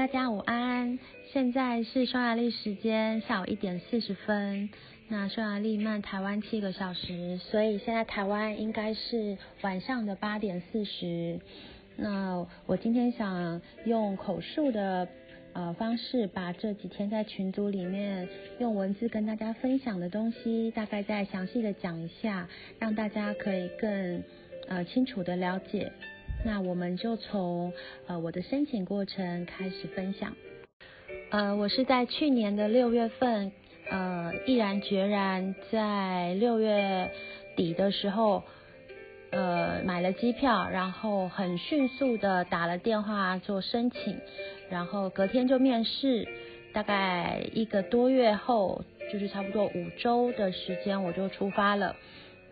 大家午安，现在是匈牙利时间下午一点四十分。那匈牙利慢台湾七个小时，所以现在台湾应该是晚上的八点四十。那我今天想用口述的呃方式，把这几天在群组里面用文字跟大家分享的东西，大概再详细的讲一下，让大家可以更呃清楚的了解。那我们就从呃我的申请过程开始分享。呃，我是在去年的六月份，呃，毅然决然在六月底的时候，呃，买了机票，然后很迅速的打了电话做申请，然后隔天就面试，大概一个多月后，就是差不多五周的时间，我就出发了。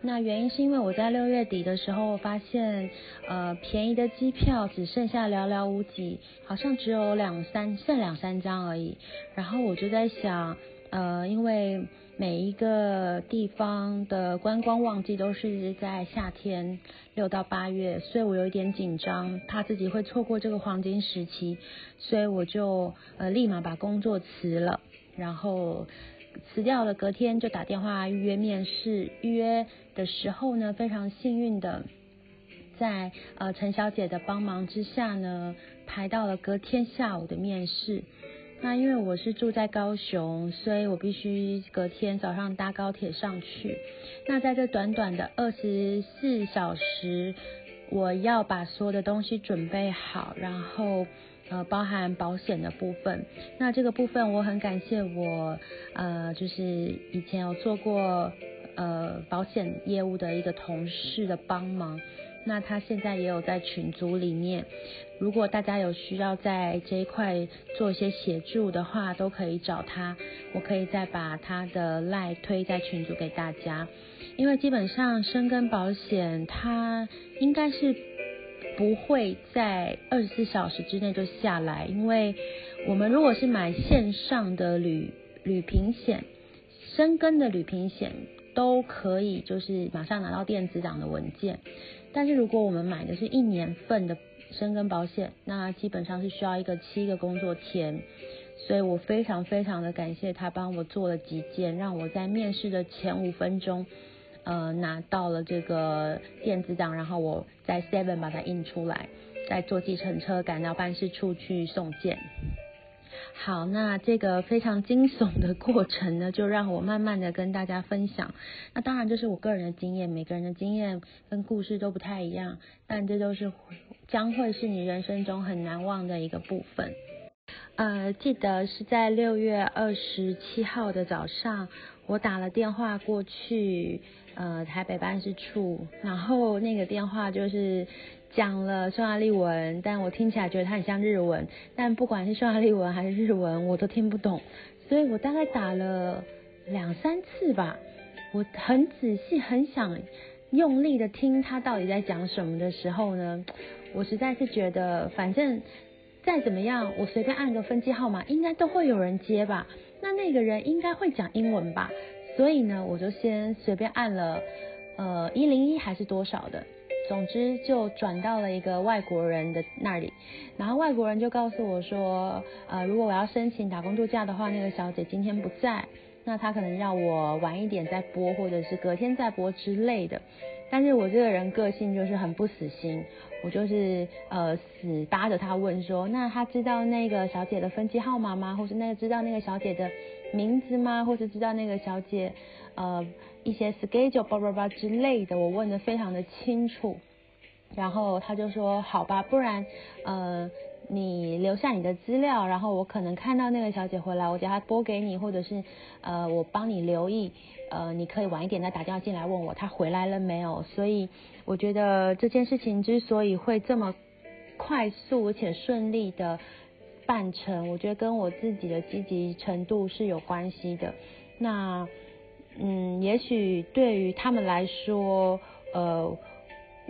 那原因是因为我在六月底的时候发现，呃，便宜的机票只剩下寥寥无几，好像只有两三剩两三张而已。然后我就在想，呃，因为每一个地方的观光旺季都是在夏天六到八月，所以我有一点紧张，怕自己会错过这个黄金时期，所以我就呃立马把工作辞了，然后。辞掉了，隔天就打电话预约面试。预约的时候呢，非常幸运的，在呃陈小姐的帮忙之下呢，排到了隔天下午的面试。那因为我是住在高雄，所以我必须隔天早上搭高铁上去。那在这短短的二十四小时，我要把所有的东西准备好，然后。呃，包含保险的部分，那这个部分我很感谢我，呃，就是以前有做过呃保险业务的一个同事的帮忙，那他现在也有在群组里面，如果大家有需要在这一块做一些协助的话，都可以找他，我可以再把他的赖推在群组给大家，因为基本上深耕保险它应该是。不会在二十四小时之内就下来，因为我们如果是买线上的旅旅平险、深耕的旅平险，都可以就是马上拿到电子档的文件。但是如果我们买的是一年份的深耕保险，那基本上是需要一个七个工作天。所以我非常非常的感谢他帮我做了几件，让我在面试的前五分钟。呃，拿到了这个电子档，然后我在 Seven 把它印出来，再坐计程车赶到办事处去送件。好，那这个非常惊悚的过程呢，就让我慢慢的跟大家分享。那当然这是我个人的经验，每个人的经验跟故事都不太一样，但这都是将会是你人生中很难忘的一个部分。呃，记得是在六月二十七号的早上，我打了电话过去。呃，台北办事处，然后那个电话就是讲了匈牙利文，但我听起来觉得它很像日文，但不管是匈牙利文还是日文，我都听不懂，所以我大概打了两三次吧，我很仔细、很想用力的听他到底在讲什么的时候呢，我实在是觉得，反正再怎么样，我随便按个分机号码，应该都会有人接吧，那那个人应该会讲英文吧。所以呢，我就先随便按了，呃，一零一还是多少的，总之就转到了一个外国人的那里，然后外国人就告诉我说，呃，如果我要申请打工度假的话，那个小姐今天不在，那她可能要我晚一点再拨，或者是隔天再拨之类的。但是我这个人个性就是很不死心，我就是呃死扒着他问说，那他知道那个小姐的分机号码吗？或是那个知道那个小姐的？名字吗？或是知道那个小姐，呃，一些 schedule 叭叭叭之类的，我问的非常的清楚。然后他就说，好吧，不然，呃，你留下你的资料，然后我可能看到那个小姐回来，我叫她拨给你，或者是，呃，我帮你留意，呃，你可以晚一点再打电话进来问我她回来了没有。所以我觉得这件事情之所以会这么快速而且顺利的。办成，我觉得跟我自己的积极程度是有关系的。那，嗯，也许对于他们来说，呃，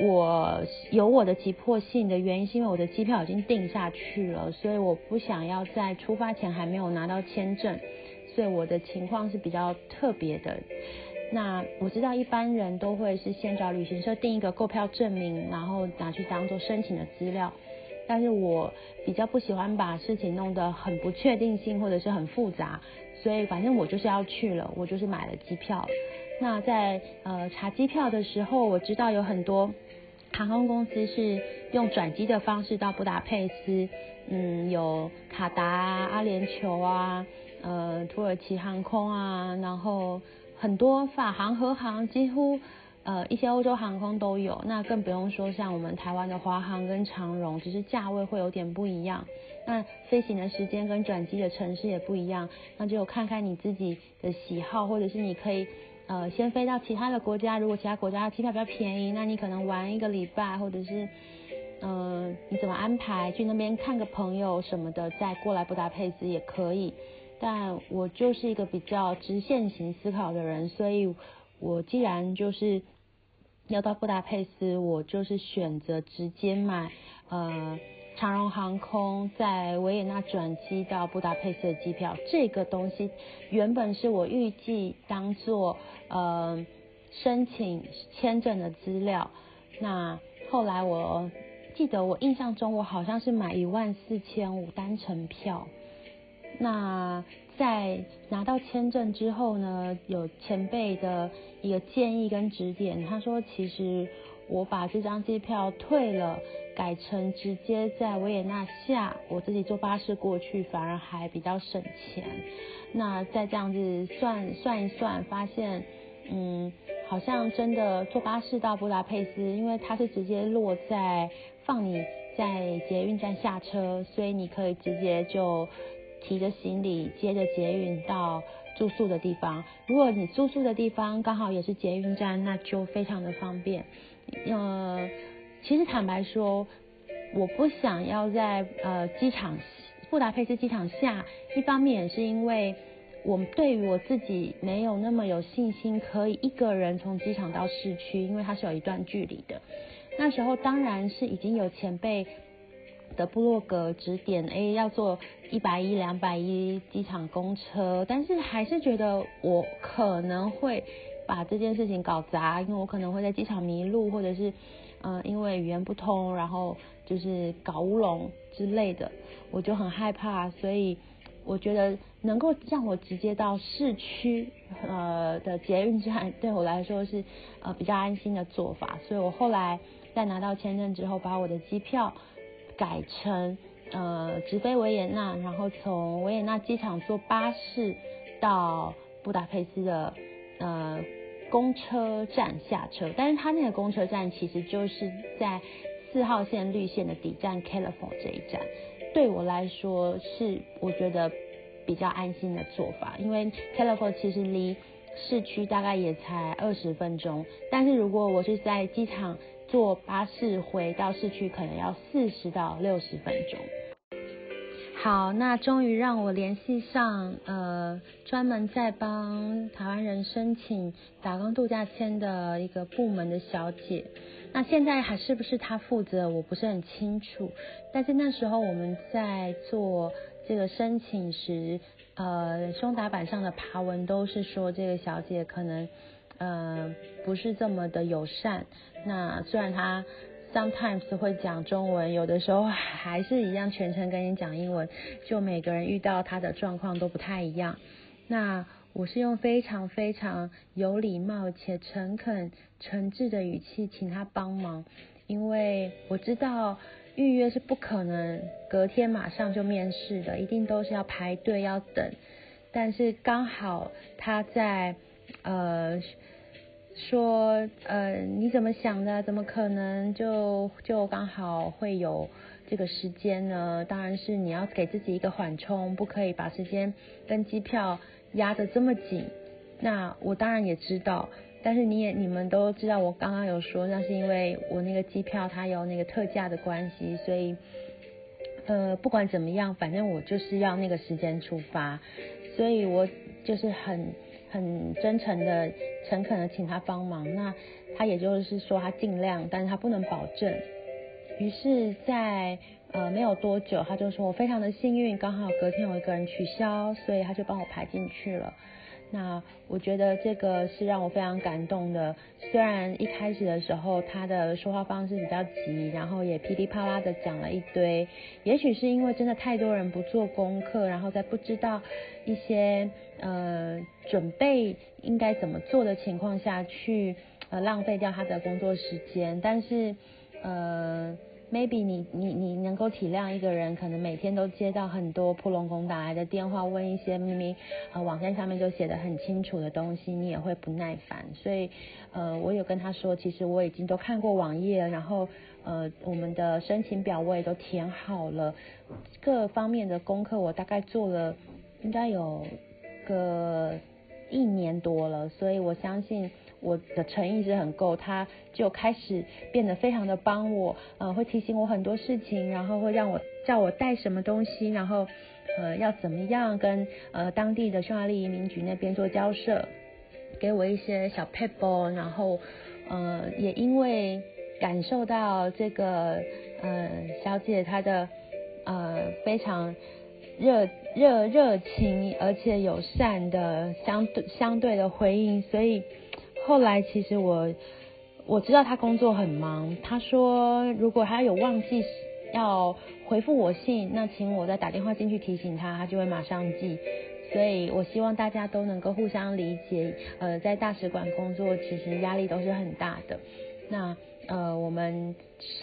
我有我的急迫性的原因，是因为我的机票已经定下去了，所以我不想要在出发前还没有拿到签证，所以我的情况是比较特别的。那我知道一般人都会是先找旅行社订一个购票证明，然后拿去当做申请的资料。但是我比较不喜欢把事情弄得很不确定性或者是很复杂，所以反正我就是要去了，我就是买了机票。那在呃查机票的时候，我知道有很多航空公司是用转机的方式到布达佩斯，嗯，有卡达、阿联酋啊，呃，土耳其航空啊，然后很多法航、和航，几乎呃一些欧洲航空都有。那更不用说像我们台湾的华航跟长荣，只是价位会有点不一样。那飞行的时间跟转机的城市也不一样，那就看看你自己的喜好，或者是你可以。呃，先飞到其他的国家，如果其他国家的机票比较便宜，那你可能玩一个礼拜，或者是，嗯，你怎么安排去那边看个朋友什么的，再过来布达佩斯也可以。但我就是一个比较直线型思考的人，所以我既然就是要到布达佩斯，我就是选择直接买，呃。长荣航空在维也纳转机到布达佩斯的机票，这个东西原本是我预计当做呃申请签证的资料。那后来我记得我印象中我好像是买一万四千五单程票。那在拿到签证之后呢，有前辈的一个建议跟指点，他说其实我把这张机票退了。改成直接在维也纳下，我自己坐巴士过去，反而还比较省钱。那再这样子算算一算，发现，嗯，好像真的坐巴士到布达佩斯，因为它是直接落在放你在捷运站下车，所以你可以直接就提着行李接着捷运到住宿的地方。如果你住宿的地方刚好也是捷运站，那就非常的方便。呃。其实坦白说，我不想要在呃机场布达佩斯机场下，一方面也是因为我对于我自己没有那么有信心，可以一个人从机场到市区，因为它是有一段距离的。那时候当然是已经有前辈的部落格指点，哎，要坐一百一、两百一机场公车，但是还是觉得我可能会把这件事情搞砸，因为我可能会在机场迷路，或者是。嗯，因为语言不通，然后就是搞乌龙之类的，我就很害怕，所以我觉得能够让我直接到市区呃的捷运站，对我来说是呃比较安心的做法。所以我后来在拿到签证之后，把我的机票改成呃直飞维也纳，然后从维也纳机场坐巴士到布达佩斯的呃。公车站下车，但是他那个公车站其实就是在四号线绿线的底站 c a l i f o r n 这一站，对我来说是我觉得比较安心的做法，因为 c a l i f o r n 其实离市区大概也才二十分钟，但是如果我是在机场坐巴士回到市区，可能要四十到六十分钟。好，那终于让我联系上呃，专门在帮台湾人申请打工度假签的一个部门的小姐。那现在还是不是他负责，我不是很清楚。但是那时候我们在做这个申请时，呃，胸打板上的爬文都是说这个小姐可能呃不是这么的友善。那虽然她。Sometimes 会讲中文，有的时候还是一样全程跟你讲英文，就每个人遇到他的状况都不太一样。那我是用非常非常有礼貌且诚恳、诚挚的语气请他帮忙，因为我知道预约是不可能隔天马上就面试的，一定都是要排队要等。但是刚好他在呃。说，呃，你怎么想的？怎么可能就就刚好会有这个时间呢？当然是你要给自己一个缓冲，不可以把时间跟机票压得这么紧。那我当然也知道，但是你也你们都知道，我刚刚有说，那是因为我那个机票它有那个特价的关系，所以，呃，不管怎么样，反正我就是要那个时间出发，所以我就是很。很真诚的、诚恳的请他帮忙，那他也就是说他尽量，但是他不能保证。于是，在呃没有多久，他就说我非常的幸运，刚好隔天有一个人取消，所以他就帮我排进去了。那我觉得这个是让我非常感动的。虽然一开始的时候他的说话方式比较急，然后也噼里啪啦的讲了一堆，也许是因为真的太多人不做功课，然后在不知道一些呃准备应该怎么做的情况下去呃浪费掉他的工作时间，但是呃。Maybe 你你你能够体谅一个人，可能每天都接到很多扑龙宫打来的电话，问一些明明呃网站上面就写的很清楚的东西，你也会不耐烦。所以呃我有跟他说，其实我已经都看过网页，然后呃我们的申请表我也都填好了，各方面的功课我大概做了，应该有个一年多了，所以我相信。我的诚意是很够，他就开始变得非常的帮我，呃，会提醒我很多事情，然后会让我叫我带什么东西，然后呃要怎么样跟呃当地的匈牙利移民局那边做交涉，给我一些小 p a p e 然后呃也因为感受到这个呃小姐她的呃非常热热热情而且友善的相对相对的回应，所以。后来其实我我知道他工作很忙，他说如果他有忘记要回复我信，那请我再打电话进去提醒他，他就会马上寄。所以我希望大家都能够互相理解。呃，在大使馆工作其实压力都是很大的。那呃我们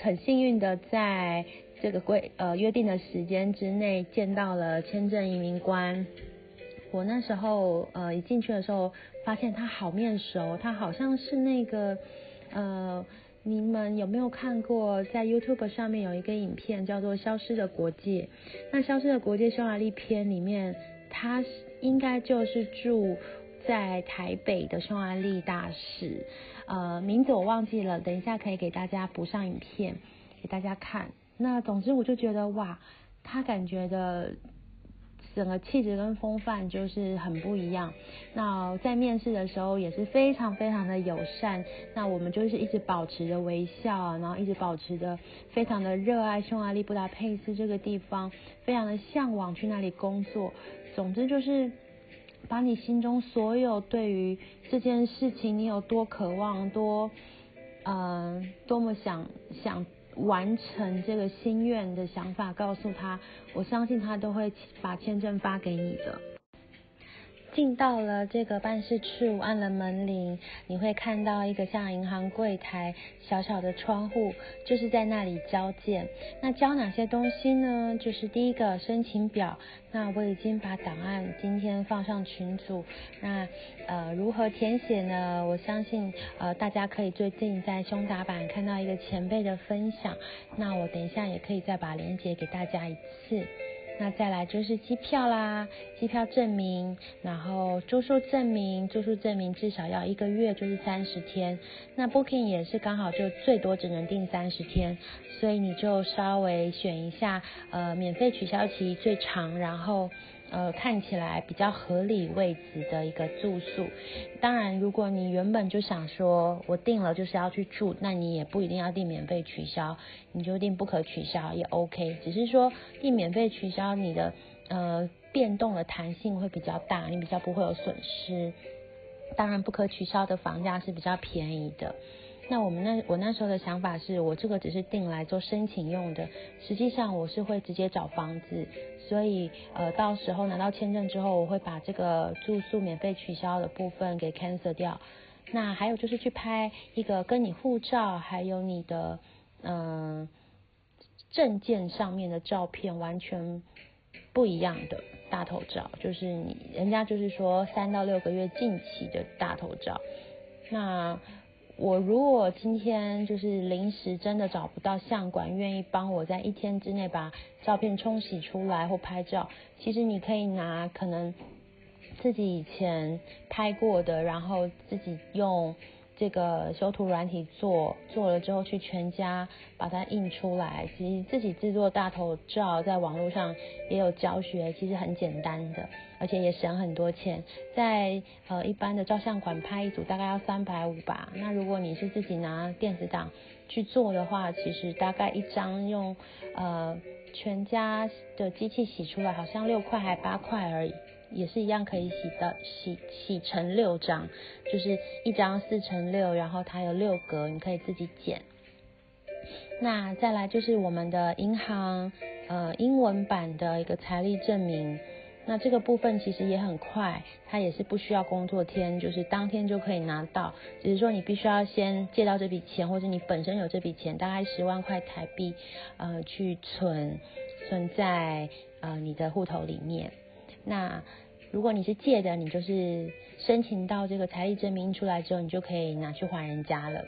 很幸运的在这个规呃约定的时间之内见到了签证移民官。我那时候呃一进去的时候。发现他好面熟，他好像是那个，呃，你们有没有看过在 YouTube 上面有一个影片叫做《消失的国界》？那《消失的国界》匈牙利篇里面，他应该就是住在台北的匈牙利大使，呃，名字我忘记了，等一下可以给大家补上影片给大家看。那总之我就觉得哇，他感觉的。整个气质跟风范就是很不一样。那在面试的时候也是非常非常的友善。那我们就是一直保持着微笑，然后一直保持着非常的热爱匈牙利布达佩斯这个地方，非常的向往去那里工作。总之就是把你心中所有对于这件事情你有多渴望，多嗯多么想想。完成这个心愿的想法，告诉他，我相信他都会把签证发给你的。进到了这个办事处，按了门铃，你会看到一个像银行柜台小小的窗户，就是在那里交件。那交哪些东西呢？就是第一个申请表，那我已经把档案今天放上群组。那呃如何填写呢？我相信呃大家可以最近在胸打版看到一个前辈的分享，那我等一下也可以再把链接给大家一次。那再来就是机票啦，机票证明，然后住宿证明，住宿证明至少要一个月，就是三十天。那 Booking 也是刚好就最多只能订三十天，所以你就稍微选一下，呃，免费取消期最长，然后。呃，看起来比较合理位置的一个住宿。当然，如果你原本就想说我订了就是要去住，那你也不一定要订免费取消，你就订不可取消也 OK。只是说订免费取消，你的呃变动的弹性会比较大，你比较不会有损失。当然，不可取消的房价是比较便宜的。那我们那我那时候的想法是我这个只是订来做申请用的，实际上我是会直接找房子。所以，呃，到时候拿到签证之后，我会把这个住宿免费取消的部分给 cancel 掉。那还有就是去拍一个跟你护照还有你的嗯证件上面的照片完全不一样的大头照，就是你人家就是说三到六个月近期的大头照。那我如果今天就是临时真的找不到相馆愿意帮我在一天之内把照片冲洗出来或拍照，其实你可以拿可能自己以前拍过的，然后自己用。这个修图软体做做了之后，去全家把它印出来。其实自己制作大头照，在网络上也有教学，其实很简单的，而且也省很多钱。在呃一般的照相馆拍一组大概要三百五吧。那如果你是自己拿电子档去做的话，其实大概一张用呃全家的机器洗出来，好像六块还八块而已。也是一样可以洗的，洗洗成六张，就是一张四乘六，然后它有六格，你可以自己剪。那再来就是我们的银行呃英文版的一个财力证明。那这个部分其实也很快，它也是不需要工作天，就是当天就可以拿到。只是说你必须要先借到这笔钱，或者你本身有这笔钱，大概十万块台币，呃，去存存在呃你的户头里面。那如果你是借的，你就是申请到这个财力证明出来之后，你就可以拿去还人家了。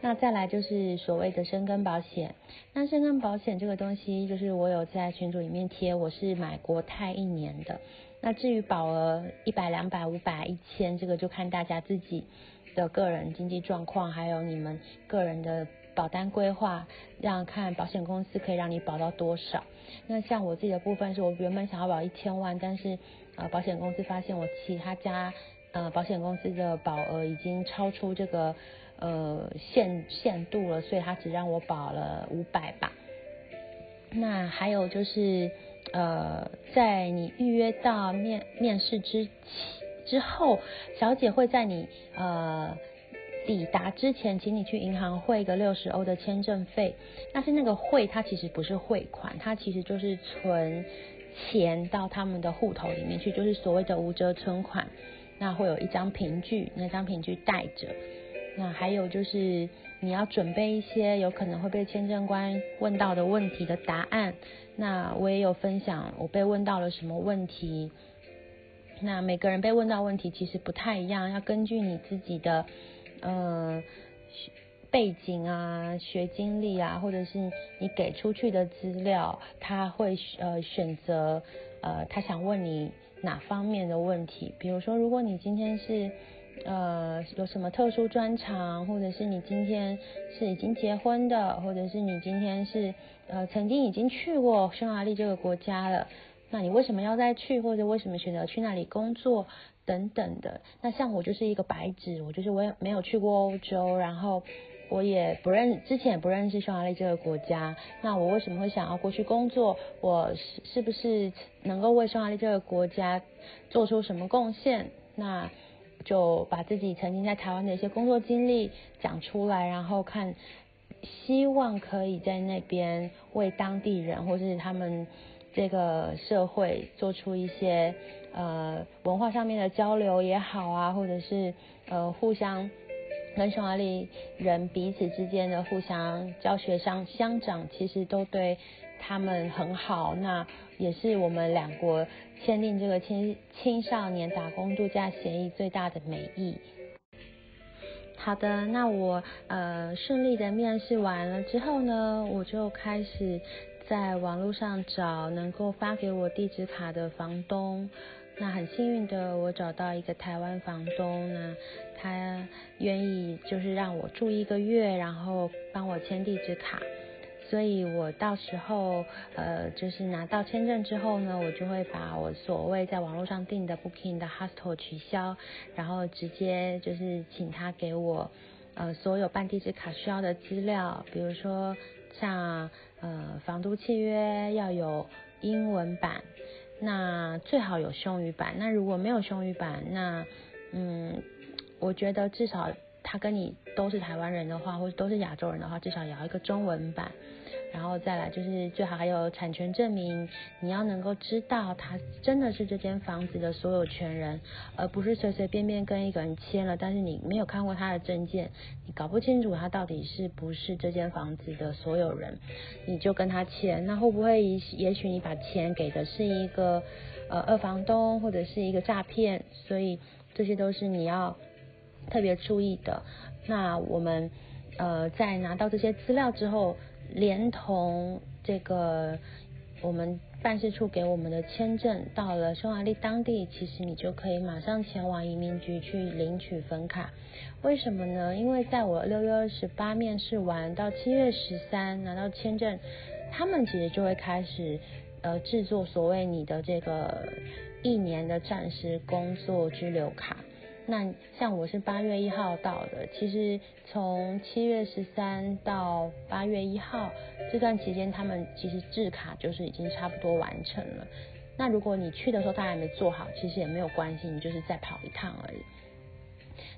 那再来就是所谓的生根保险。那生根保险这个东西，就是我有在群组里面贴，我是买国泰一年的。那至于保额一百、两百、五百、一千，这个就看大家自己的个人经济状况，还有你们个人的保单规划，让看保险公司可以让你保到多少。那像我自己的部分，是我原本想要保一千万，但是呃保险公司发现我其他家呃保险公司的保额已经超出这个。呃，限限度了，所以他只让我保了五百吧。那还有就是，呃，在你预约到面面试之之后，小姐会在你呃抵达之前，请你去银行汇一个六十欧的签证费。但是那个汇它其实不是汇款，它其实就是存钱到他们的户头里面去，就是所谓的无折存款。那会有一张凭据，那张凭据带着。那还有就是你要准备一些有可能会被签证官问到的问题的答案。那我也有分享我被问到了什么问题。那每个人被问到问题其实不太一样，要根据你自己的呃背景啊、学经历啊，或者是你给出去的资料，他会呃选择呃他想问你哪方面的问题。比如说，如果你今天是呃，有什么特殊专长，或者是你今天是已经结婚的，或者是你今天是呃曾经已经去过匈牙利这个国家了，那你为什么要再去，或者为什么选择去那里工作等等的？那像我就是一个白纸，我就是我也没有去过欧洲，然后我也不认之前也不认识匈牙利这个国家，那我为什么会想要过去工作？我是是不是能够为匈牙利这个国家做出什么贡献？那就把自己曾经在台湾的一些工作经历讲出来，然后看，希望可以在那边为当地人或是他们这个社会做出一些呃文化上面的交流也好啊，或者是呃互相跟匈牙利人彼此之间的互相教学相相长，其实都对。他们很好，那也是我们两国签订这个青青少年打工度假协议最大的美意。好的，那我呃顺利的面试完了之后呢，我就开始在网络上找能够发给我地址卡的房东。那很幸运的，我找到一个台湾房东，呢他愿意就是让我住一个月，然后帮我签地址卡。所以我到时候，呃，就是拿到签证之后呢，我就会把我所谓在网络上订的 Booking 的 Hostel 取消，然后直接就是请他给我，呃，所有办地址卡需要的资料，比如说像呃房租契约要有英文版，那最好有双语版。那如果没有双语版，那嗯，我觉得至少他跟你都是台湾人的话，或者都是亚洲人的话，至少也要一个中文版。然后再来就是最好还有产权证明，你要能够知道他真的是这间房子的所有权人，而不是随随便便跟一个人签了，但是你没有看过他的证件，你搞不清楚他到底是不是这间房子的所有人，你就跟他签，那会不会也许你把钱给的是一个呃二房东或者是一个诈骗，所以这些都是你要特别注意的。那我们呃在拿到这些资料之后。连同这个我们办事处给我们的签证，到了匈牙利当地，其实你就可以马上前往移民局去领取粉卡。为什么呢？因为在我六月二十八面试完到七月十三拿到签证，他们其实就会开始呃制作所谓你的这个一年的暂时工作居留卡。那像我是八月一号到的，其实从七月十三到八月一号这段期间，他们其实制卡就是已经差不多完成了。那如果你去的时候他还没做好，其实也没有关系，你就是再跑一趟而已。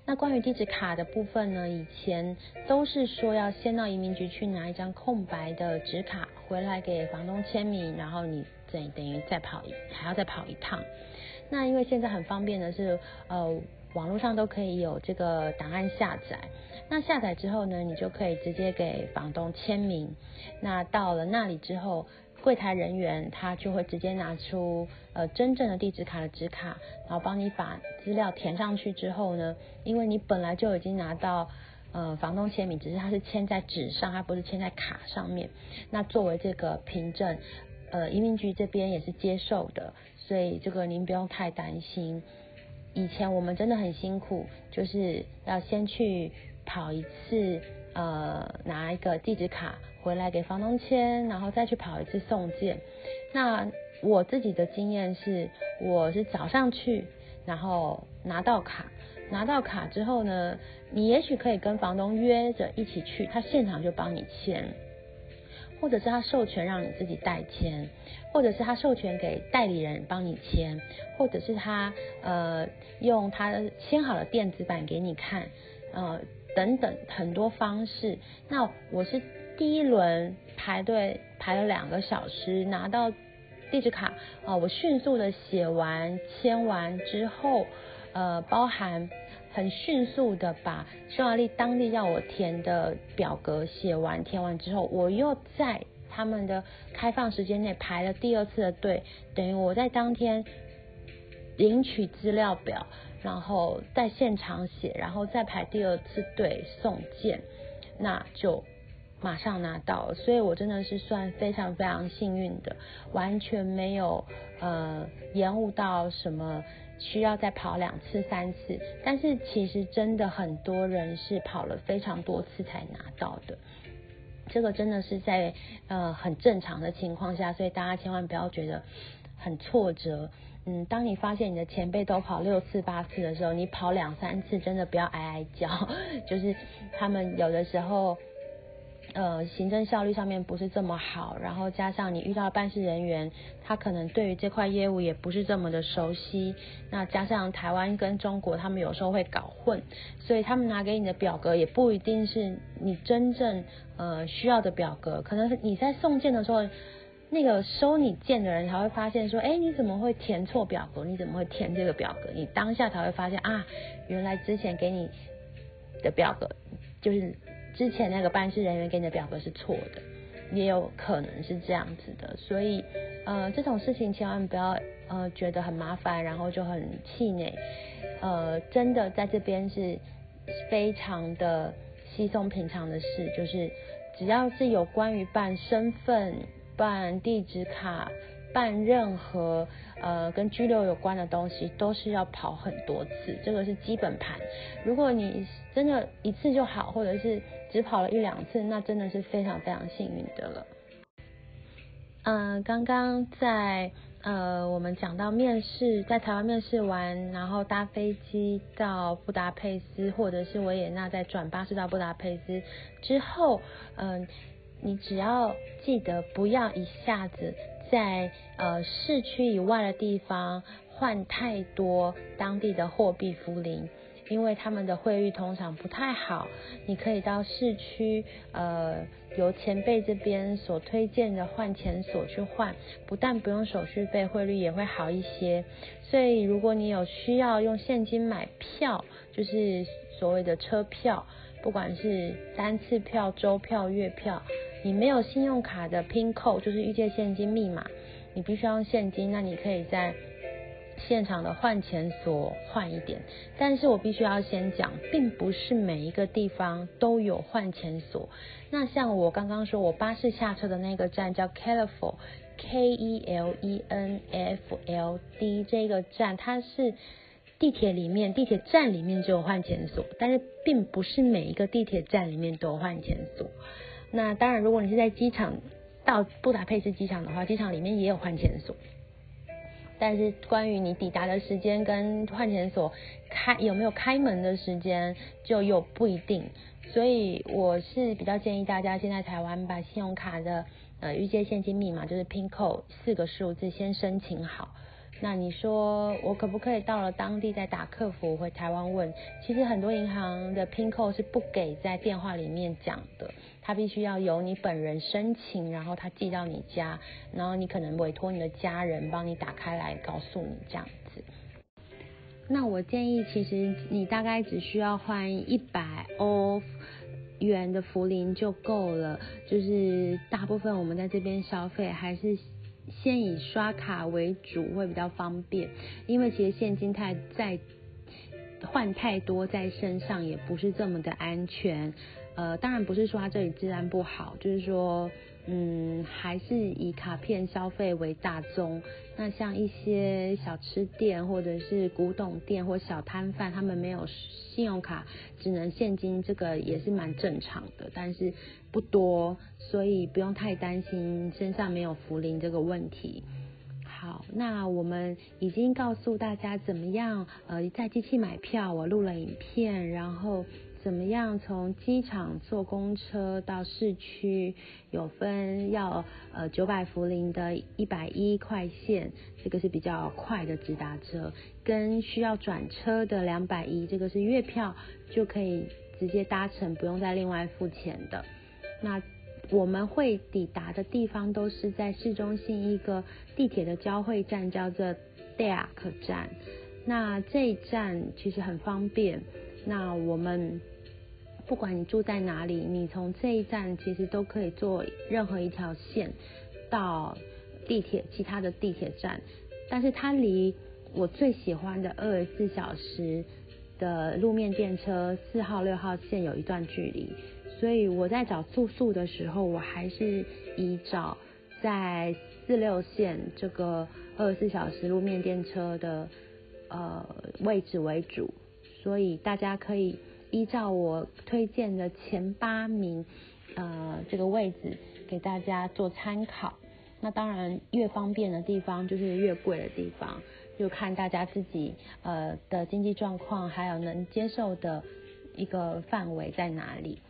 那关于地址卡的部分呢？以前都是说要先到移民局去拿一张空白的纸卡回来给房东签名，然后你等等于再跑还要再跑一趟。那因为现在很方便的是，呃，网络上都可以有这个档案下载。那下载之后呢，你就可以直接给房东签名。那到了那里之后，柜台人员他就会直接拿出呃真正的地址卡的纸卡，然后帮你把资料填上去之后呢，因为你本来就已经拿到呃房东签名，只是他是签在纸上，他不是签在卡上面。那作为这个凭证，呃移民局这边也是接受的，所以这个您不用太担心。以前我们真的很辛苦，就是要先去跑一次呃拿一个地址卡。回来给房东签，然后再去跑一次送件。那我自己的经验是，我是早上去，然后拿到卡，拿到卡之后呢，你也许可以跟房东约着一起去，他现场就帮你签，或者是他授权让你自己代签，或者是他授权给代理人帮你签，或者是他呃用他签好了电子版给你看，呃等等很多方式。那我是。第一轮排队排了两个小时，拿到地址卡啊，我迅速的写完签完之后，呃，包含很迅速的把匈牙利当地要我填的表格写完填完之后，我又在他们的开放时间内排了第二次的队，等于我在当天领取资料表，然后在现场写，然后再排第二次队送件，那就。马上拿到，所以我真的是算非常非常幸运的，完全没有呃延误到什么需要再跑两次三次。但是其实真的很多人是跑了非常多次才拿到的，这个真的是在呃很正常的情况下，所以大家千万不要觉得很挫折。嗯，当你发现你的前辈都跑六次八次的时候，你跑两三次真的不要哀哀叫，就是他们有的时候。呃，行政效率上面不是这么好，然后加上你遇到办事人员，他可能对于这块业务也不是这么的熟悉，那加上台湾跟中国他们有时候会搞混，所以他们拿给你的表格也不一定是你真正呃需要的表格，可能你在送件的时候，那个收你件的人才会发现说，哎，你怎么会填错表格？你怎么会填这个表格？你当下才会发现啊，原来之前给你的表格就是。之前那个办事人员给你的表格是错的，也有可能是这样子的，所以呃这种事情千万不要呃觉得很麻烦，然后就很气馁，呃真的在这边是非常的稀松平常的事，就是只要是有关于办身份、办地址卡。办任何呃跟拘留有关的东西，都是要跑很多次，这个是基本盘。如果你真的一次就好，或者是只跑了一两次，那真的是非常非常幸运的了。嗯，刚刚在呃我们讲到面试，在台湾面试完，然后搭飞机到布达佩斯，或者是维也纳，再转巴士到布达佩斯之后，嗯，你只要记得不要一下子。在呃市区以外的地方换太多当地的货币福林，因为他们的汇率通常不太好。你可以到市区呃由前辈这边所推荐的换钱所去换，不但不用手续费，汇率也会好一些。所以如果你有需要用现金买票，就是所谓的车票，不管是单次票、周票、月票。你没有信用卡的 PIN code，就是预借现金密码，你必须要用现金。那你可以在现场的换钱所换一点。但是我必须要先讲，并不是每一个地方都有换钱所。那像我刚刚说，我巴士下车的那个站叫 k e l i f o r K E L E N F L D 这个站，它是地铁里面地铁站里面就有换钱所，但是并不是每一个地铁站里面都有换钱所。那当然，如果你是在机场到布达佩斯机场的话，机场里面也有换钱所。但是关于你抵达的时间跟换钱所开有没有开门的时间，就又不一定。所以我是比较建议大家现在台湾把信用卡的呃预借现金密码就是 PIN code 四个数字先申请好。那你说我可不可以到了当地再打客服回台湾问？其实很多银行的 PIN code 是不给在电话里面讲的，它必须要由你本人申请，然后他寄到你家，然后你可能委托你的家人帮你打开来告诉你这样子。那我建议，其实你大概只需要换一百欧元的福林就够了，就是大部分我们在这边消费还是。先以刷卡为主会比较方便，因为其实现金太在换太多在身上也不是这么的安全。呃，当然不是说它这里治安不好，就是说。嗯，还是以卡片消费为大宗。那像一些小吃店或者是古董店或小摊贩，他们没有信用卡，只能现金，这个也是蛮正常的，但是不多，所以不用太担心身上没有福林这个问题。好，那我们已经告诉大家怎么样，呃，在机器买票，我录了影片，然后。怎么样从机场坐公车到市区？有分要呃九百福林的一百一快线，这个是比较快的直达车，跟需要转车的两百一，这个是月票就可以直接搭乘，不用再另外付钱的。那我们会抵达的地方都是在市中心一个地铁的交汇站，叫做 Deak 站。那这一站其实很方便。那我们不管你住在哪里，你从这一站其实都可以坐任何一条线到地铁其他的地铁站，但是它离我最喜欢的二十四小时的路面电车四号六号线有一段距离，所以我在找住宿的时候，我还是以找在四六线这个二十四小时路面电车的呃位置为主。所以大家可以依照我推荐的前八名，呃，这个位置给大家做参考。那当然，越方便的地方就是越贵的地方，就看大家自己呃的经济状况，还有能接受的一个范围在哪里。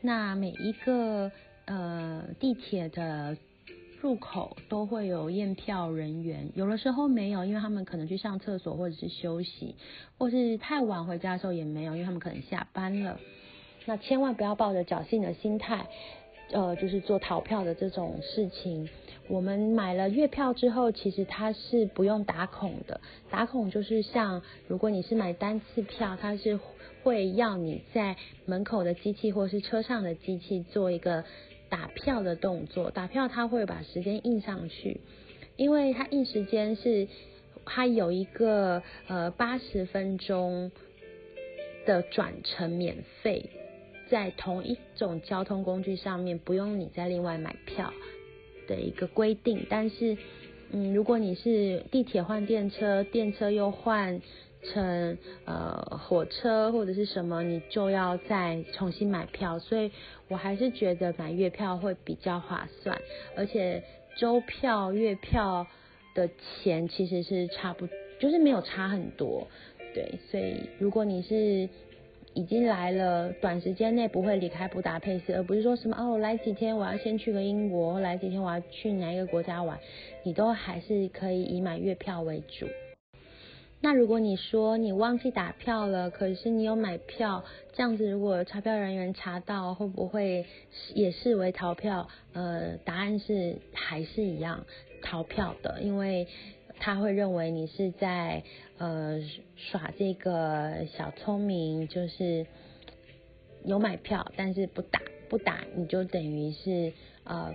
那每一个呃地铁的。入口都会有验票人员，有的时候没有，因为他们可能去上厕所或者是休息，或是太晚回家的时候也没有，因为他们可能下班了。那千万不要抱着侥幸的心态，呃，就是做逃票的这种事情。我们买了月票之后，其实它是不用打孔的，打孔就是像如果你是买单次票，它是会要你在门口的机器或是车上的机器做一个。打票的动作，打票他会把时间印上去，因为他印时间是，他有一个呃八十分钟的转乘免费，在同一种交通工具上面不用你再另外买票的一个规定，但是嗯，如果你是地铁换电车，电车又换。乘呃火车或者是什么，你就要再重新买票，所以我还是觉得买月票会比较划算，而且周票、月票的钱其实是差不，就是没有差很多，对，所以如果你是已经来了，短时间内不会离开布达佩斯，而不是说什么哦来几天我要先去个英国，来几天我要去哪一个国家玩，你都还是可以以买月票为主。那如果你说你忘记打票了，可是你有买票，这样子如果查票人员查到，会不会也视为逃票？呃，答案是还是一样逃票的，因为他会认为你是在呃耍这个小聪明，就是有买票，但是不打不打，你就等于是呃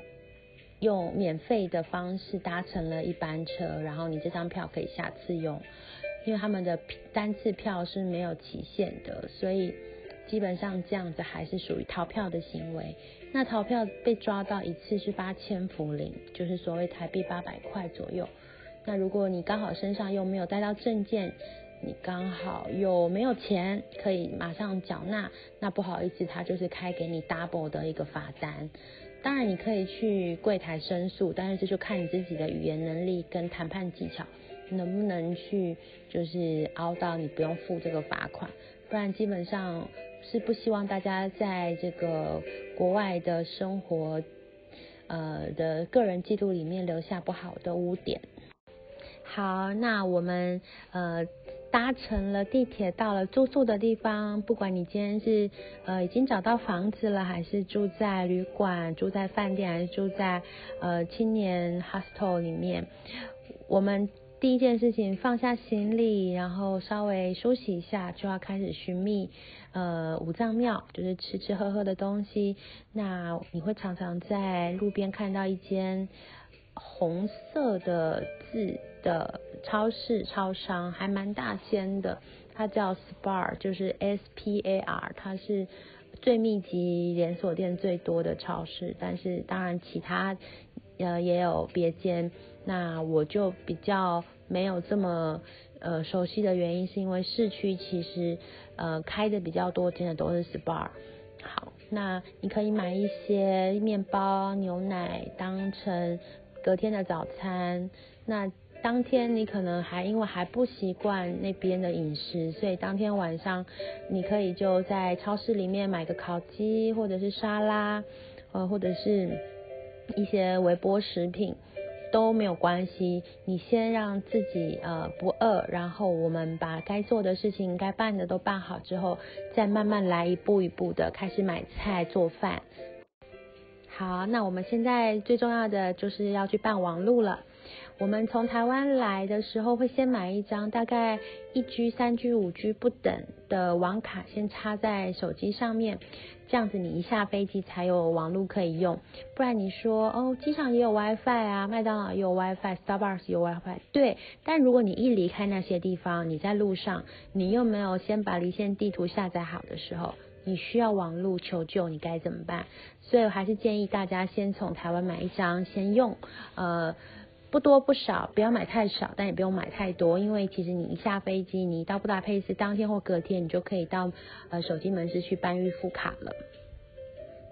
用免费的方式搭乘了一班车，然后你这张票可以下次用。因为他们的单次票是没有期限的，所以基本上这样子还是属于逃票的行为。那逃票被抓到一次是八千福林，就是所谓台币八百块左右。那如果你刚好身上又没有带到证件，你刚好又没有钱可以马上缴纳，那不好意思，他就是开给你 double 的一个罚单。当然你可以去柜台申诉，但是这就看你自己的语言能力跟谈判技巧。能不能去就是熬到你不用付这个罚款，不然基本上是不希望大家在这个国外的生活，呃的个人记录里面留下不好的污点。好，那我们呃搭乘了地铁到了住宿的地方，不管你今天是呃已经找到房子了，还是住在旅馆、住在饭店，还是住在呃青年 hostel 里面，我们第一件事情放下行李，然后稍微梳洗一下，就要开始寻觅呃五脏庙，就是吃吃喝喝的东西。那你会常常在路边看到一间红色的字。的超市超商还蛮大间的，它叫 Spar，就是 S P A R，它是最密集、连锁店最多的超市。但是当然其他呃也有别间，那我就比较没有这么呃熟悉的原因，是因为市区其实呃开的比较多间的都是 SPA。好，那你可以买一些面包、牛奶当成隔天的早餐。那当天你可能还因为还不习惯那边的饮食，所以当天晚上你可以就在超市里面买个烤鸡或者是沙拉，呃或者是一些微波食品都没有关系。你先让自己呃不饿，然后我们把该做的事情、该办的都办好之后，再慢慢来一步一步的开始买菜做饭。好，那我们现在最重要的就是要去办网路了。我们从台湾来的时候，会先买一张大概一 G、三 G、五 G 不等的网卡，先插在手机上面，这样子你一下飞机才有网络可以用。不然你说哦，机场也有 WiFi 啊，麦当劳也有 WiFi，Starbucks 有 WiFi，对。但如果你一离开那些地方，你在路上，你又没有先把离线地图下载好的时候，你需要网络求救，你该怎么办？所以我还是建议大家先从台湾买一张先用，呃。不多不少，不要买太少，但也不用买太多，因为其实你一下飞机，你到布达佩斯当天或隔天，你就可以到呃手机门市去办预付卡了。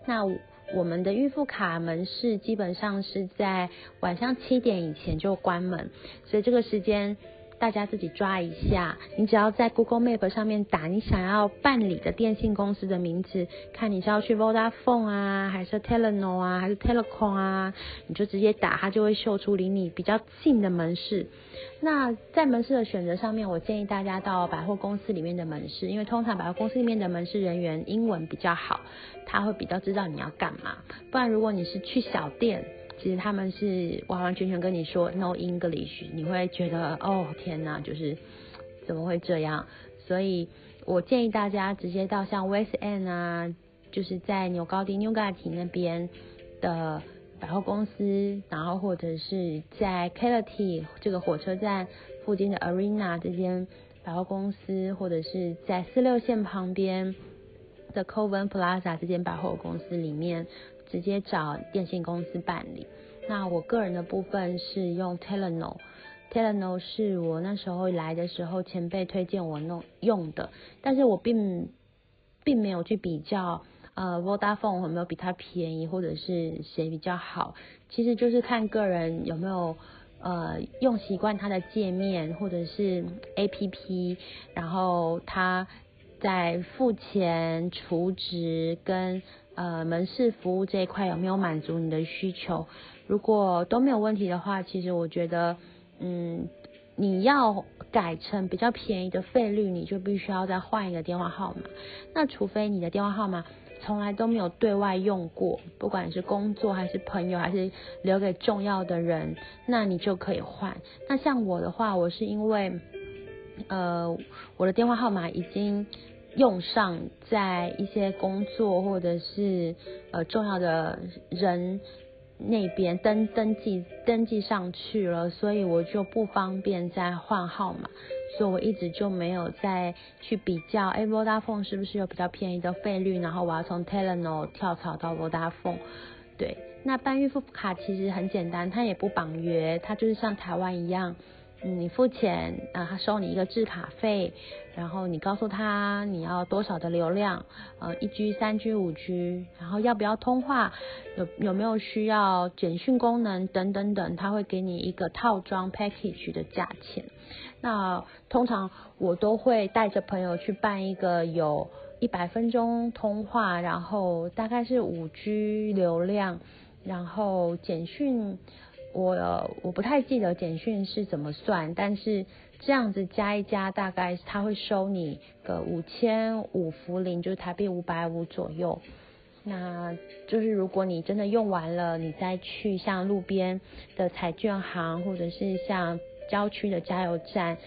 那我们的预付卡门市基本上是在晚上七点以前就关门，所以这个时间。大家自己抓一下，你只要在 Google Map 上面打你想要办理的电信公司的名字，看你是要去 Vodafone 啊，还是 Teleno 啊，还是 Telecom 啊，你就直接打，它就会秀出离你比较近的门市。那在门市的选择上面，我建议大家到百货公司里面的门市，因为通常百货公司里面的门市人员英文比较好，他会比较知道你要干嘛。不然如果你是去小店，其实他们是完完全全跟你说 no English，你会觉得哦天哪，就是怎么会这样？所以我建议大家直接到像 West End 啊，就是在纽高迪 New g a t 那边的百货公司，然后或者是在 k e l t y 这个火车站附近的 Arena 这间百货公司，或者是在四六线旁边的 Coven Plaza 这间百货公司里面。直接找电信公司办理。那我个人的部分是用 Telenor，Telenor 是我那时候来的时候前辈推荐我弄用的，但是我并并没有去比较呃 Vodafone 有没有比它便宜，或者是谁比较好，其实就是看个人有没有呃用习惯它的界面或者是 APP，然后它在付钱、储值跟呃，门市服务这一块有没有满足你的需求？如果都没有问题的话，其实我觉得，嗯，你要改成比较便宜的费率，你就必须要再换一个电话号码。那除非你的电话号码从来都没有对外用过，不管是工作还是朋友，还是留给重要的人，那你就可以换。那像我的话，我是因为，呃，我的电话号码已经。用上在一些工作或者是呃重要的人那边登登记登记上去了，所以我就不方便再换号码，所以我一直就没有再去比较，哎，Vodafone 是不是有比较便宜的费率，然后我要从 TeleNo 跳槽到 Vodafone。对，那办预付卡其实很简单，它也不绑约，它就是像台湾一样。你付钱啊，他收你一个制卡费，然后你告诉他你要多少的流量，呃，一 G、三 G、五 G，然后要不要通话，有有没有需要简讯功能等等等，他会给你一个套装 package 的价钱。那通常我都会带着朋友去办一个有一百分钟通话，然后大概是五 G 流量。然后简讯我我不太记得简讯是怎么算，但是这样子加一加，大概他会收你个五千五福林，就是台币五百五左右。那就是如果你真的用完了，你再去像路边的彩券行，或者是像郊区的加油站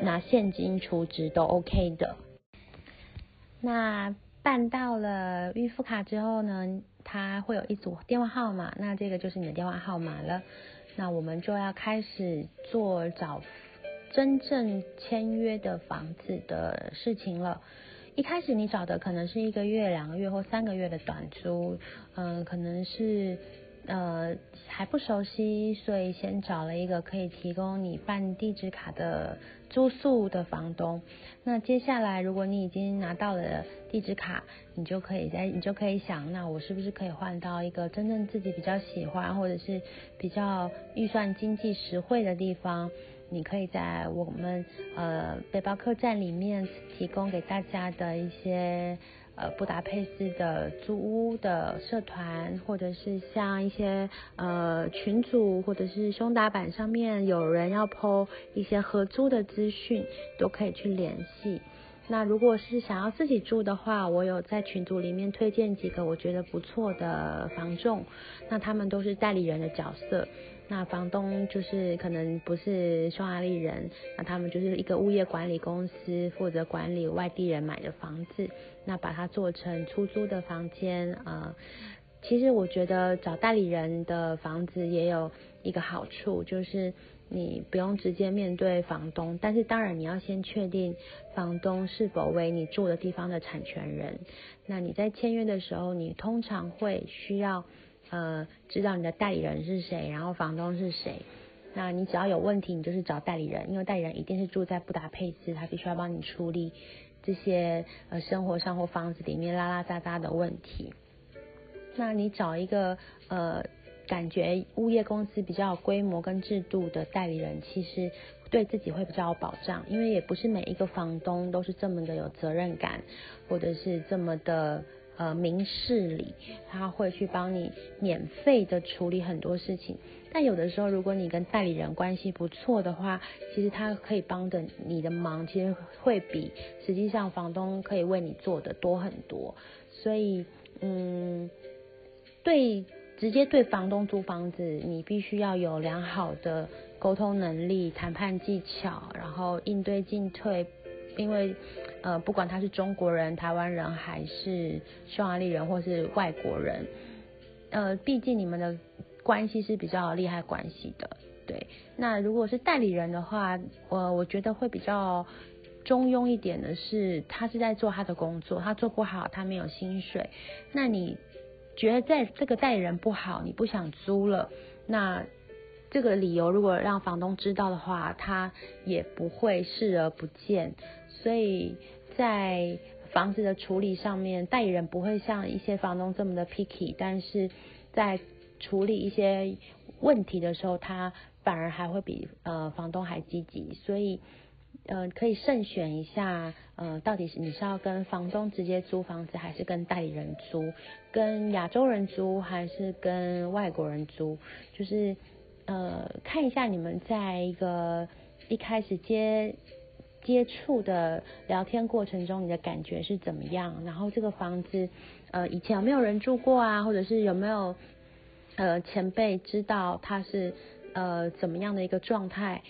拿现金储值都 OK 的。那办到了预付卡之后呢，他会有一组电话号码，那这个就是你的电话号码了。那我们就要开始做找真正签约的房子的事情了。一开始你找的可能是一个月、两个月或三个月的短租，嗯，可能是呃还不熟悉，所以先找了一个可以提供你办地址卡的住宿的房东。那接下来如果你已经拿到了地址卡，你就可以在你就可以想，那我是不是可以换到一个真正自己比较喜欢，或者是比较预算经济实惠的地方？你可以在我们呃背包客栈里面提供给大家的一些呃布达佩斯的租屋的社团，或者是像一些呃群组，或者是胸打板上面有人要 po 一些合租的资讯，都可以去联系。那如果是想要自己住的话，我有在群组里面推荐几个我觉得不错的房仲，那他们都是代理人的角色。那房东就是可能不是匈牙利人，那他们就是一个物业管理公司，负责管理外地人买的房子，那把它做成出租的房间啊。其实我觉得找代理人的房子也有一个好处，就是你不用直接面对房东，但是当然你要先确定房东是否为你住的地方的产权人。那你在签约的时候，你通常会需要。呃，知道你的代理人是谁，然后房东是谁，那你只要有问题，你就是找代理人，因为代理人一定是住在布达佩斯，他必须要帮你处理这些呃生活上或房子里面拉拉杂杂的问题。那你找一个呃感觉物业公司比较有规模跟制度的代理人，其实对自己会比较有保障，因为也不是每一个房东都是这么的有责任感，或者是这么的。呃，明事理，他会去帮你免费的处理很多事情。但有的时候，如果你跟代理人关系不错的话，其实他可以帮的你的忙，其实会比实际上房东可以为你做的多很多。所以，嗯，对，直接对房东租房子，你必须要有良好的沟通能力、谈判技巧，然后应对进退。因为，呃，不管他是中国人、台湾人，还是匈牙利人，或是外国人，呃，毕竟你们的关系是比较利害关系的，对。那如果是代理人的话，我我觉得会比较中庸一点的是，他是在做他的工作，他做不好，他没有薪水。那你觉得在这个代理人不好，你不想租了，那这个理由如果让房东知道的话，他也不会视而不见。所以在房子的处理上面，代理人不会像一些房东这么的 picky，但是在处理一些问题的时候，他反而还会比呃房东还积极。所以呃可以慎选一下，呃到底是你是要跟房东直接租房子，还是跟代理人租，跟亚洲人租还是跟外国人租，就是呃看一下你们在一个一开始接。接触的聊天过程中，你的感觉是怎么样？然后这个房子，呃，以前有没有人住过啊？或者是有没有呃前辈知道它是呃怎么样的一个状态？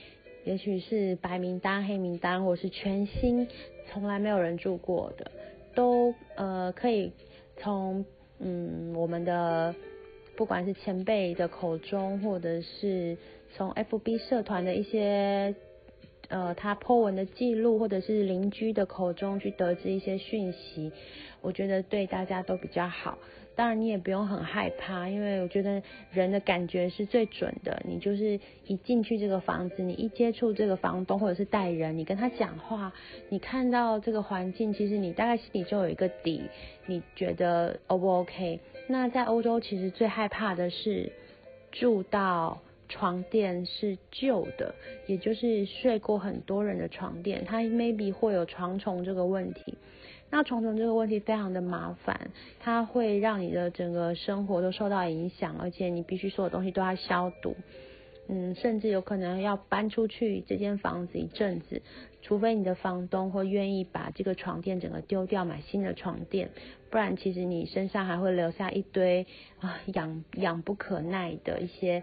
也许是白名单、黑名单，或是全新，从来没有人住过的，都呃可以从嗯我们的不管是前辈的口中，或者是从 FB 社团的一些。呃，他 po 文的记录，或者是邻居的口中去得知一些讯息，我觉得对大家都比较好。当然，你也不用很害怕，因为我觉得人的感觉是最准的。你就是一进去这个房子，你一接触这个房东或者是带人，你跟他讲话，你看到这个环境，其实你大概心里就有一个底，你觉得 O 不 OK？那在欧洲，其实最害怕的是住到。床垫是旧的，也就是睡过很多人的床垫，它 maybe 会有床虫这个问题。那床虫这个问题非常的麻烦，它会让你的整个生活都受到影响，而且你必须所有东西都要消毒。嗯，甚至有可能要搬出去这间房子一阵子，除非你的房东会愿意把这个床垫整个丢掉，买新的床垫，不然其实你身上还会留下一堆啊痒痒不可耐的一些，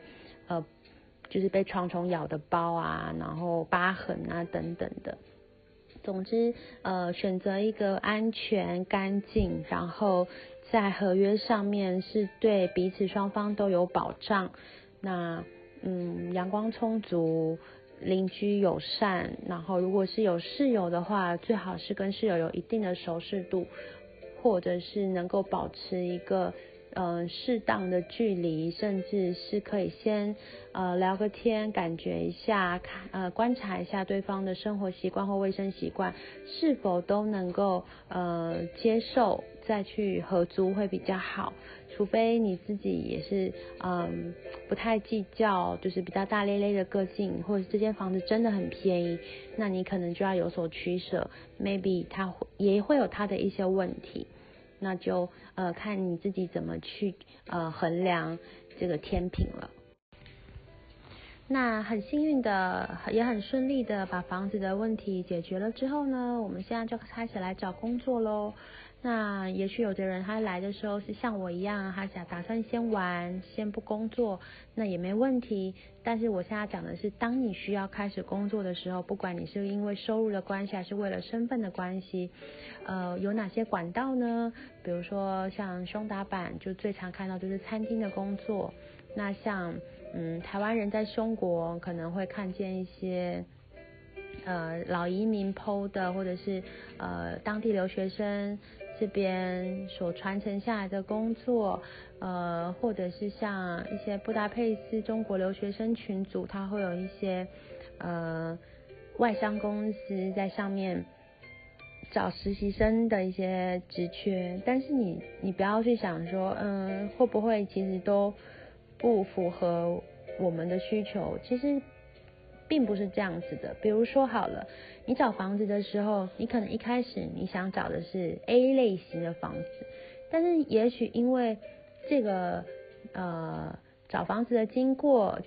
就是被床虫咬的包啊，然后疤痕啊等等的。总之，呃，选择一个安全、干净，然后在合约上面是对彼此双方都有保障，那。嗯，阳光充足，邻居友善，然后如果是有室友的话，最好是跟室友有一定的熟识度，或者是能够保持一个呃适当的距离，甚至是可以先呃聊个天，感觉一下，看呃观察一下对方的生活习惯或卫生习惯是否都能够呃接受，再去合租会比较好。除非你自己也是嗯不太计较，就是比较大咧咧的个性，或者这间房子真的很便宜，那你可能就要有所取舍。Maybe 它也会有它的一些问题，那就呃看你自己怎么去呃衡量这个天平了。那很幸运的，也很顺利的把房子的问题解决了之后呢，我们现在就开始来找工作喽。那也许有的人他来的时候是像我一样，他想打算先玩，先不工作，那也没问题。但是我现在讲的是，当你需要开始工作的时候，不管你是因为收入的关系，还是为了身份的关系，呃，有哪些管道呢？比如说像胸打板，就最常看到就是餐厅的工作。那像嗯，台湾人在中国可能会看见一些。呃，老移民剖的，或者是呃当地留学生这边所传承下来的工作，呃，或者是像一些布达佩斯中国留学生群组，它会有一些呃外商公司在上面找实习生的一些职缺，但是你你不要去想说，嗯，会不会其实都不符合我们的需求，其实。并不是这样子的。比如说好了，你找房子的时候，你可能一开始你想找的是 A 类型的房子，但是也许因为这个呃找房子的经过，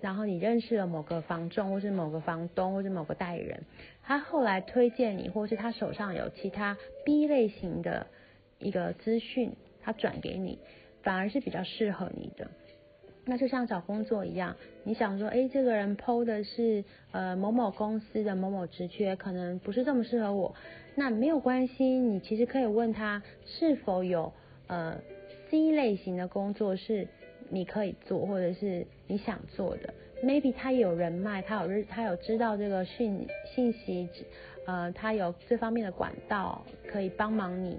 然后你认识了某个房仲，或是某个房东，或是某个代理人，他后来推荐你，或是他手上有其他 B 类型的一个资讯，他转给你，反而是比较适合你的。那就像找工作一样，你想说，哎，这个人 PO 的是呃某某公司的某某职缺，可能不是这么适合我，那没有关系，你其实可以问他是否有呃 C 类型的工作是你可以做，或者是你想做的，maybe 他有人脉，他有他有知道这个讯信息，呃，他有这方面的管道可以帮忙你，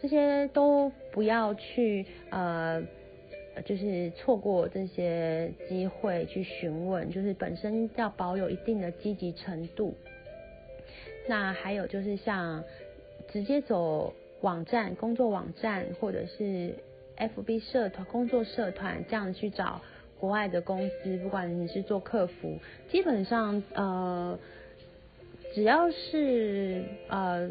这些都不要去呃。就是错过这些机会去询问，就是本身要保有一定的积极程度。那还有就是像直接走网站、工作网站，或者是 FB 社团、工作社团这样去找国外的公司，不管你是做客服，基本上呃，只要是呃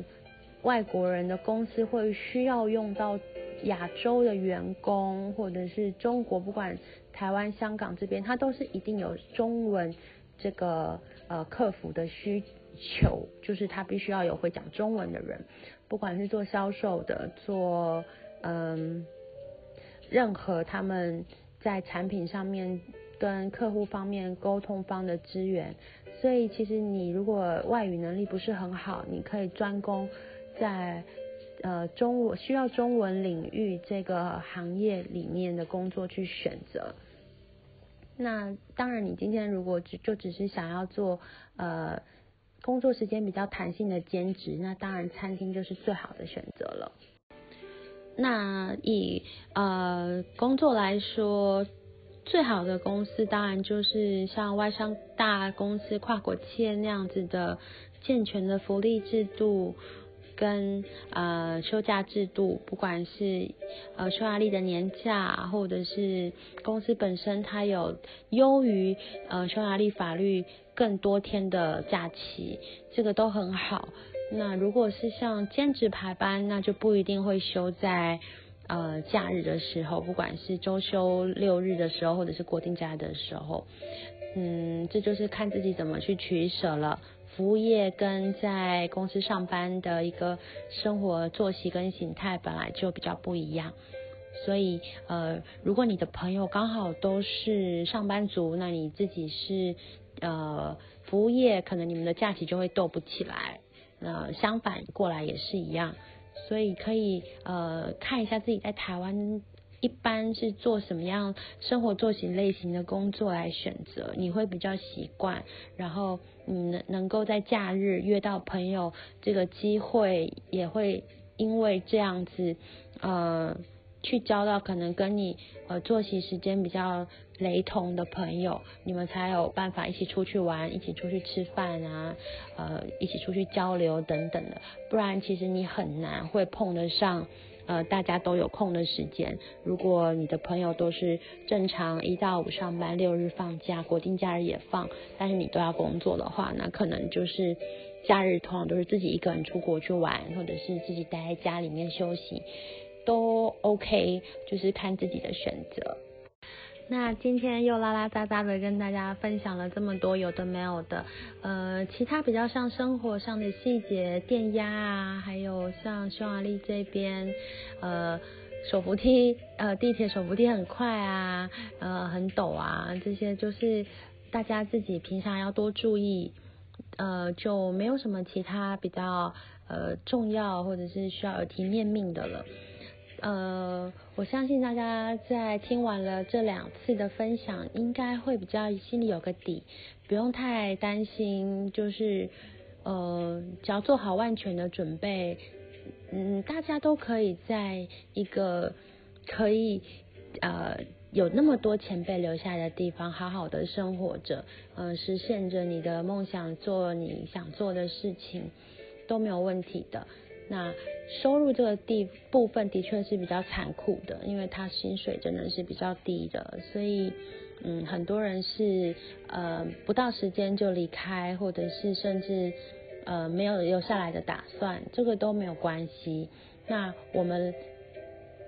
外国人的公司会需要用到。亚洲的员工，或者是中国，不管台湾、香港这边，他都是一定有中文这个呃客服的需求，就是他必须要有会讲中文的人，不管是做销售的，做嗯任何他们在产品上面跟客户方面沟通方的资源，所以其实你如果外语能力不是很好，你可以专攻在。呃，中文需要中文领域这个行业里面的工作去选择。那当然，你今天如果只就只是想要做呃工作时间比较弹性的兼职，那当然餐厅就是最好的选择了。那以呃工作来说，最好的公司当然就是像外商大公司、跨国企业那样子的健全的福利制度。跟呃休假制度，不管是呃匈牙利的年假，或者是公司本身它有优于呃匈牙利法律更多天的假期，这个都很好。那如果是像兼职排班，那就不一定会休在呃假日的时候，不管是周休六日的时候，或者是国定假的时候，嗯，这就是看自己怎么去取舍了。服务业跟在公司上班的一个生活作息跟形态本来就比较不一样，所以呃，如果你的朋友刚好都是上班族，那你自己是呃服务业，可能你们的假期就会斗不起来。呃，相反过来也是一样，所以可以呃看一下自己在台湾。一般是做什么样生活作息类型的工作来选择，你会比较习惯，然后你能能够在假日约到朋友，这个机会也会因为这样子，呃，去交到可能跟你呃作息时间比较雷同的朋友，你们才有办法一起出去玩，一起出去吃饭啊，呃，一起出去交流等等的，不然其实你很难会碰得上。呃，大家都有空的时间。如果你的朋友都是正常一到五上班，六日放假，国定假日也放，但是你都要工作的话，那可能就是假日通常都是自己一个人出国去玩，或者是自己待在家里面休息，都 OK，就是看自己的选择。那今天又拉拉杂杂的跟大家分享了这么多有的没有的，呃，其他比较像生活上的细节，电压啊，还有像匈牙利这边，呃，手扶梯，呃，地铁手扶梯很快啊，呃，很陡啊，这些就是大家自己平常要多注意，呃，就没有什么其他比较呃重要或者是需要耳提面命的了。呃，我相信大家在听完了这两次的分享，应该会比较心里有个底，不用太担心。就是呃，只要做好万全的准备，嗯，大家都可以在一个可以呃有那么多前辈留下的地方，好好的生活着，嗯，实现着你的梦想，做你想做的事情都没有问题的。那收入这个地部分的确是比较残酷的，因为他薪水真的是比较低的，所以嗯，很多人是呃不到时间就离开，或者是甚至呃没有留下来的打算，这个都没有关系。那我们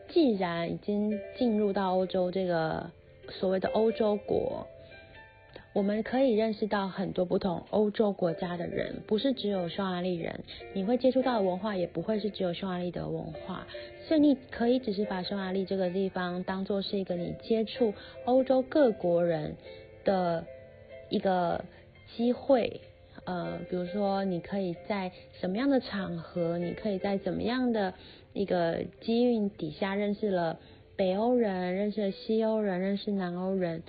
既然已经进入到欧洲这个所谓的欧洲国。我们可以认识到很多不同欧洲国家的人，不是只有匈牙利人。你会接触到的文化也不会是只有匈牙利的文化，所以你可以只是把匈牙利这个地方当做是一个你接触欧洲各国人的一个机会。呃，比如说你可以在什么样的场合，你可以在怎么样的一个机运底下认识了北欧人，认识了西欧人，认识南欧人。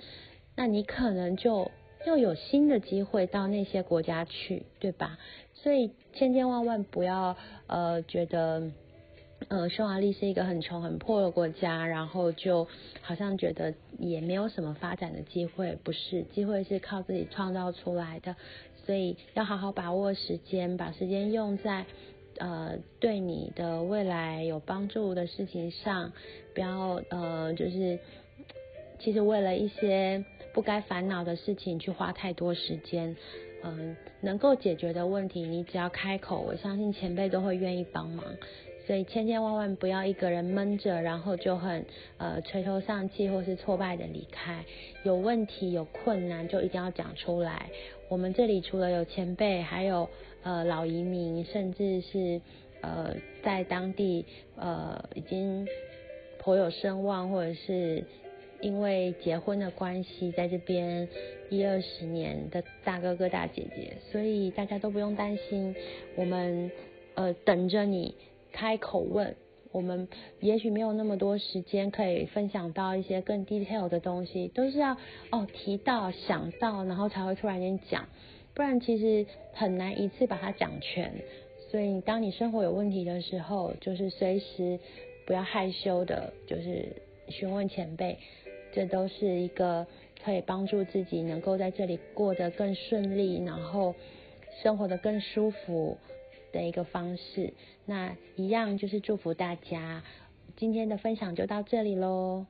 那你可能就又有新的机会到那些国家去，对吧？所以千千万万不要呃觉得呃匈牙利是一个很穷很破的国家，然后就好像觉得也没有什么发展的机会，不是，机会是靠自己创造出来的，所以要好好把握时间，把时间用在呃对你的未来有帮助的事情上，不要呃就是其实为了一些。不该烦恼的事情去花太多时间，嗯，能够解决的问题，你只要开口，我相信前辈都会愿意帮忙。所以千千万万不要一个人闷着，然后就很呃垂头丧气或是挫败的离开。有问题有困难就一定要讲出来。我们这里除了有前辈，还有呃老移民，甚至是呃在当地呃已经颇有声望或者是。因为结婚的关系，在这边一二十年的大哥哥大姐姐，所以大家都不用担心。我们呃等着你开口问，我们也许没有那么多时间可以分享到一些更 detail 的东西，都是要哦提到想到，然后才会突然间讲，不然其实很难一次把它讲全。所以当你生活有问题的时候，就是随时不要害羞的，就是询问前辈。这都是一个可以帮助自己能够在这里过得更顺利，然后生活的更舒服的一个方式。那一样就是祝福大家，今天的分享就到这里喽。